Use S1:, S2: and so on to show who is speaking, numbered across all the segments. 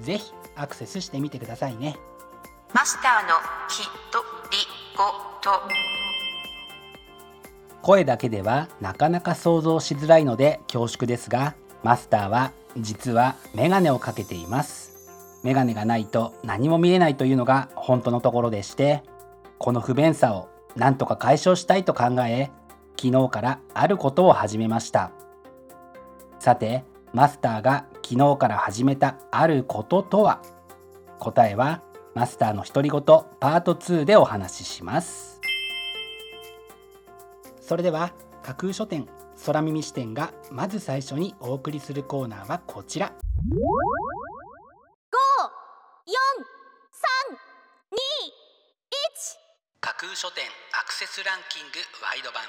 S1: ぜひアクセスしてみてくださいね。
S2: マスターのひとりごと。
S1: 声だけではなかなか想像しづらいので恐縮ですがマスターは実はメガネをかけています。メガネがないと何も見えないというのが本当のところでしてこの不便さをなんとか解消したいと考え昨日からあることを始めました。さてマスターが昨日から始めたあることとは？答えはマスターの独り言パート2でお話しします。それでは架空書店空耳視点がまず最初にお送りするコーナーはこちら。架空書店アクセスランキングワイド版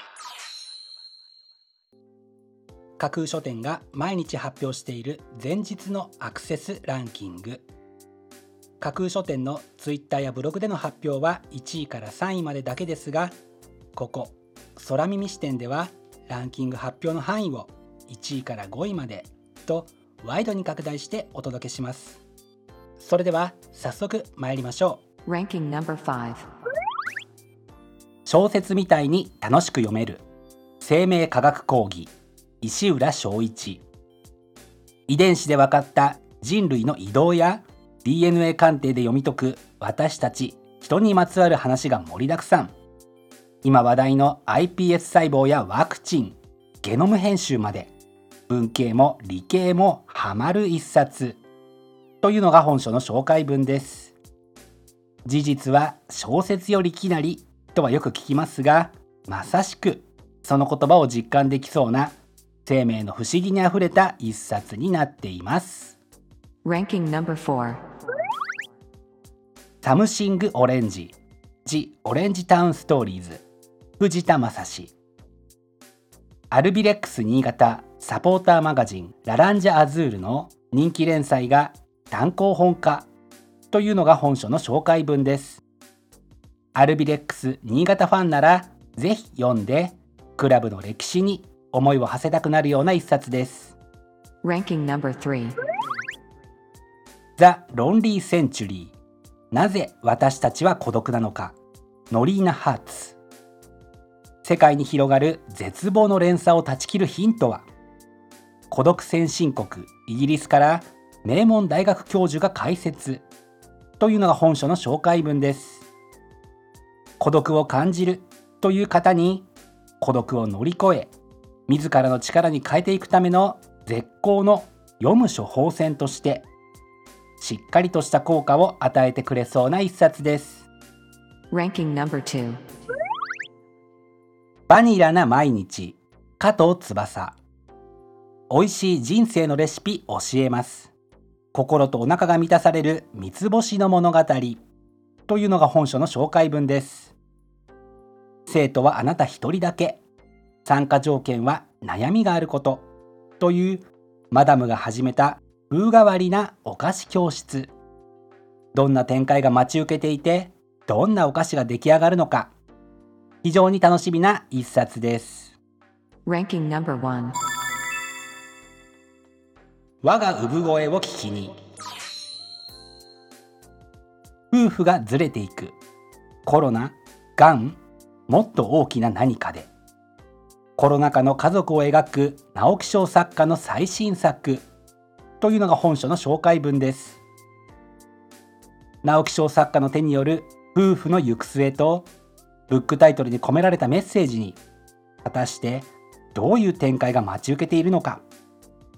S1: 架空書店が毎日発表している前日のアクセスランキング。架空書店のツイッターやブログでの発表は1位から3位までだけですがここ空耳視点ではランキング発表の範囲を1位から5位までとワイドに拡大してお届けします。それでは早速参りましょう。
S2: Ranking number 5
S1: 小説みたいに楽しく読める。生命科学講義石浦正一。遺伝子で分かった人類の移動や DNA 鑑定で読み解く私たち人にまつわる話が盛りだくさん。今話題の iPS 細胞やワクチンゲノム編集まで文系も理系もハマる一冊。というのが本書の紹介文です。事実は小説よりきなりとはよく聞きますがまさしくその言葉を実感できそうな生命の不思議にあふれた一冊になっています。
S2: Ranking number 4
S1: サムシング・オレンジ「ジ・オレンジタウン・ストーリーズ」藤田正史。アルビレックス新潟サポーターマガジン「ラランジャ・アズール」の人気連載が単行本化。というのが本書の紹介文です。アルビレックス新潟ファンならぜひ読んでクラブの歴史に思いを馳せたくなるような一冊です。
S2: Ranking number 3
S1: The Lonely Century なぜ私たちは孤独なのか。ノリーナ・ハーツ世界に広がる絶望の連鎖を断ち切るヒントは。孤独先進国イギリスから名門大学教授が解説。というのが本書の紹介文です。孤独を感じるという方に孤独を乗り越え自らの力に変えていくための絶好の読む処方箋としてしっかりとした効果を与えてくれそうな一冊です。
S2: Ranking number 2
S1: バニラな毎日。加藤翼。美味しい人生のレシピ教えます。心とお腹が満たされる三つ星の物語。というのが本書の紹介文です。生徒はあなた一人だけ参加条件は悩みがあることというマダムが始めた風変わりなお菓子教室。どんな展開が待ち受けていてどんなお菓子が出来上がるのか。非常に楽しみな一冊です。
S2: Ranking number 1
S1: 我が産声を聞きに。夫婦がずれていく。コロナがんもっと大きな何かでコロナ禍の家族を描く直木賞作家の最新作。というのが本書の紹介文です。直木賞作家の手による夫婦の行く末とブックタイトルに込められたメッセージに果たしてどういう展開が待ち受けているのか。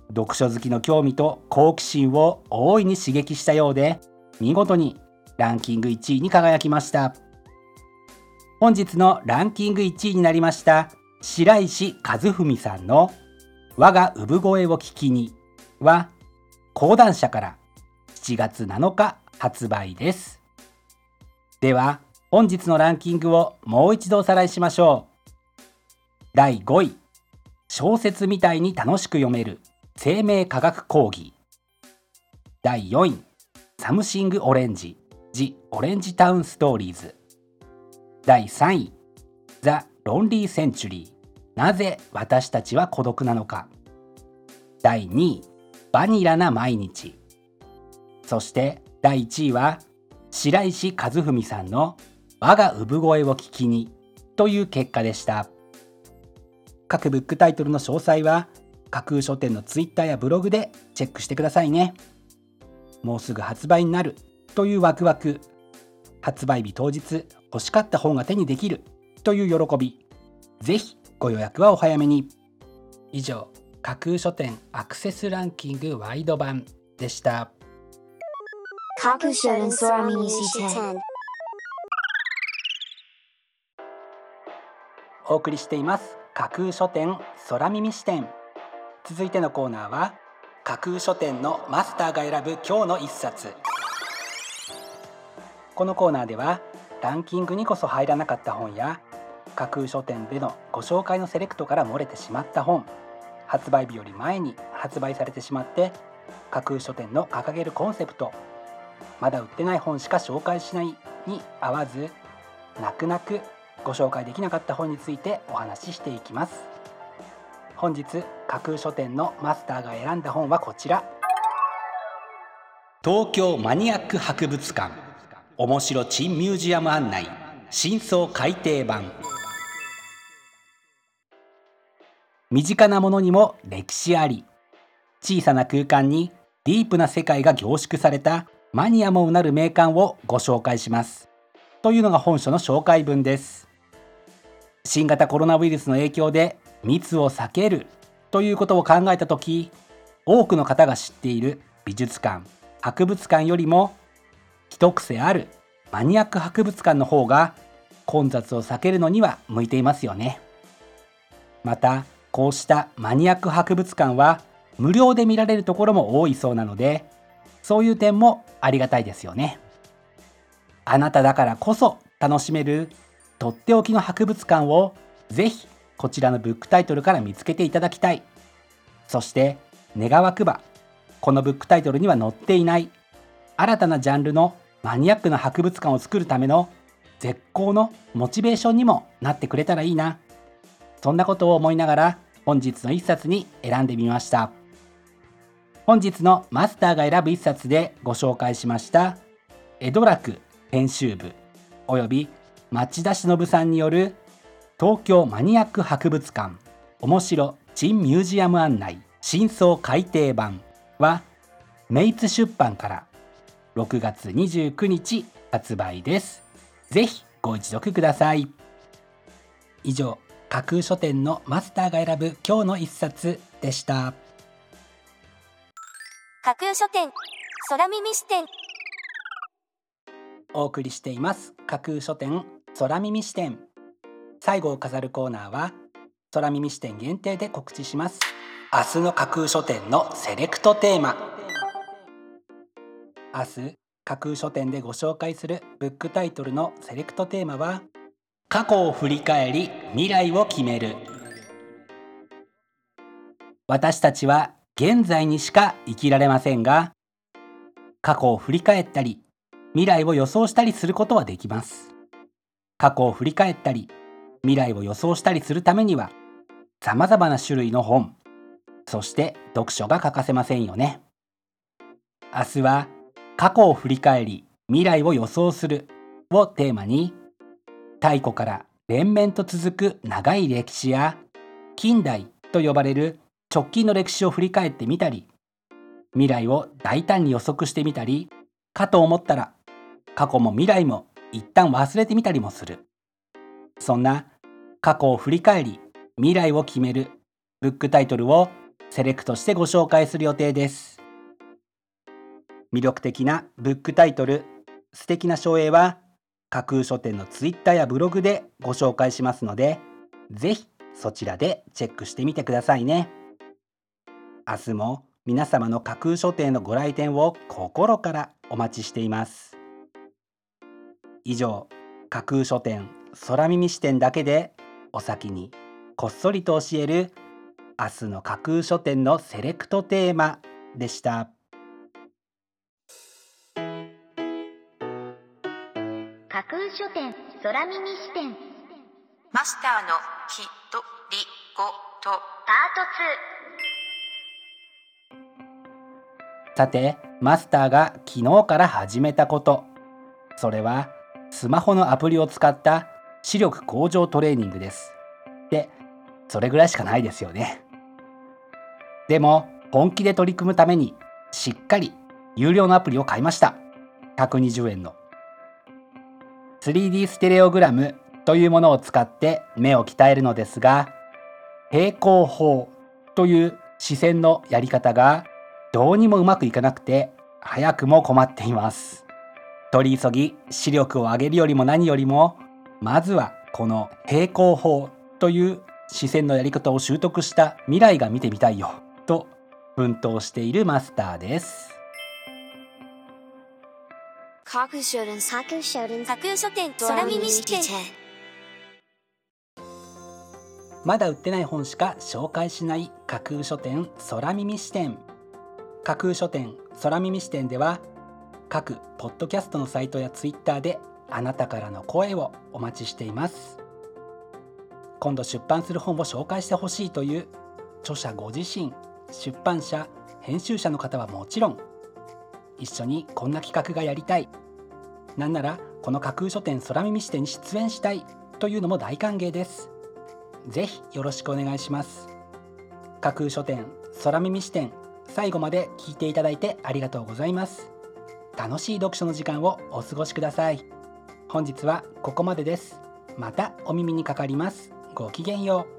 S1: 読書好きの興味と好奇心を大いに刺激したようで見事にランキング1位に輝きました。本日のランキング1位になりました白石和文さんの「我が産声を聞きに」は講談社から7月7日発売です。では本日のランキングをもう一度おさらいしましょう。第5位小説みたいに楽しく読める生命科学講義。第4位サムシング・オレンジ「 The Orange Town Stories」第3位 The Lonely Century。なぜ私たちは孤独なのか。第2位バニラな毎日。そして第1位は白石一文さんの我が産声を聞きにという結果でした。各ブックタイトルの詳細は架空書店のツイッターやブログでチェックしてくださいね。もうすぐ発売になるというワクワク。発売日当日欲しかった本が手にできるという喜び。ぜひご予約はお早めに。以上架空書店アクセスランキングワイド版でした。
S3: 架空書店空耳視点
S1: お送りしています。架空書店空耳視点続いてのコーナーは架空書店のマスターが選ぶ今日の一冊。このコーナーではランキングにこそ入らなかった本や架空書店でのご紹介のセレクトから漏れてしまった本。発売日より前に発売されてしまって架空書店の掲げるコンセプト。まだ売ってない本しか紹介しないに合わず泣く泣くご紹介できなかった本についてお話ししていきます。本日架空書店のマスターが選んだ本はこちら。東京マニアック博物館。面白珍ミュージアム案内。真相改訂版。身近なものにも歴史あり。小さな空間にディープな世界が凝縮されたマニアもうなる名館をご紹介します。というのが本書の紹介文です。新型コロナウイルスの影響で密を避けるということを考えた時多くの方が知っている美術館博物館よりも一癖あるマニアック博物館の方が混雑を避けるのには向いていますよね。またこうしたマニアック博物館は無料で見られるところも多いそうなのでそういう点もありがたいですよね。あなただからこそ楽しめるとっておきの博物館をぜひこちらのブックタイトルから見つけていただきたい。そして願わくばこのブックタイトルには載っていない新たなジャンルのマニアックな博物館を作るための絶好のモチベーションにもなってくれたらいいな。そんなことを思いながら本日の一冊に選んでみました。本日のマスターが選ぶ一冊でご紹介しました。江戸楽編集部および町田忍さんによる東京マニアック博物館面白珍ミュージアム案内真相改訂版はメイツ出版から6月29日発売です。ぜひご一読ください。以上架空書店のマスターが選ぶ今日の一冊でした。
S3: 架空書店空耳視点。
S1: お送りしています。架空書店空耳視点。最後を飾るコーナーは空耳視点限定で告知します。明日の架空書店のセレクトテーマ。明日架空書店でご紹介するブックタイトルのセレクトテーマは過去を振り返り未来を決める。私たちは現在にしか生きられませんが過去を振り返ったり未来を予想したりすることはできます。過去を振り返ったり未来を予想したりするためには様々な種類の本そして読書が欠かせませんよね。明日は過去を振り返り未来を予想するをテーマに太古から連綿と続く長い歴史や近代と呼ばれる直近の歴史を振り返ってみたり未来を大胆に予測してみたりかと思ったら過去も未来も一旦忘れてみたりもする。そんな過去を振り返り未来を決めるブックタイトルをセレクトしてご紹介する予定です。魅力的なブックタイトル素敵な書影は架空書店のツイッターやブログでご紹介しますのでぜひそちらでチェックしてみてくださいね。明日も皆様の架空書店のご来店を心からお待ちしています。以上架空書店空耳視点だけでお先にこっそりと教える明日の架空書店のセレクトテーマでした。
S4: 架空書店空耳視点。
S2: マスターのきとりごと。
S4: パート
S1: さてマスターが昨日から始めたこと。それはスマホのアプリを使った視力向上トレーニングです。でそれぐらいしかないですよね。でも本気で取り組むためにしっかり有料のアプリを買いました。120円の 3D ステレオグラムというものを使って目を鍛えるのですが平行法という視線のやり方がどうにもうまくいかなくて早くも困っています。取り急ぎ視力を上げるよりも何よりもまずはこの平行法という視線のやり方を習得した未来が見てみたいよと奮闘しているマスターです。
S3: 架空書店
S4: 架空書店架空書店
S3: 空
S4: 耳視点
S1: まだ売ってない本しか紹介しない架空書店空耳視点。架空書店空耳視点では各ポッドキャストのサイトやツイッターであなたからの声をお待ちしています。今度出版する本を紹介してほしいという著者ご自身出版社編集者の方はもちろん一緒にこんな企画がやりたいなんならこの架空書店空耳視点に出演したいというのも大歓迎です。ぜひよろしくお願いします。架空書店空耳視点最後まで聞いていただいてありがとうございます。楽しい読書の時間をお過ごしください。本日はここまでです。またお耳にかかります。ごきげんよう。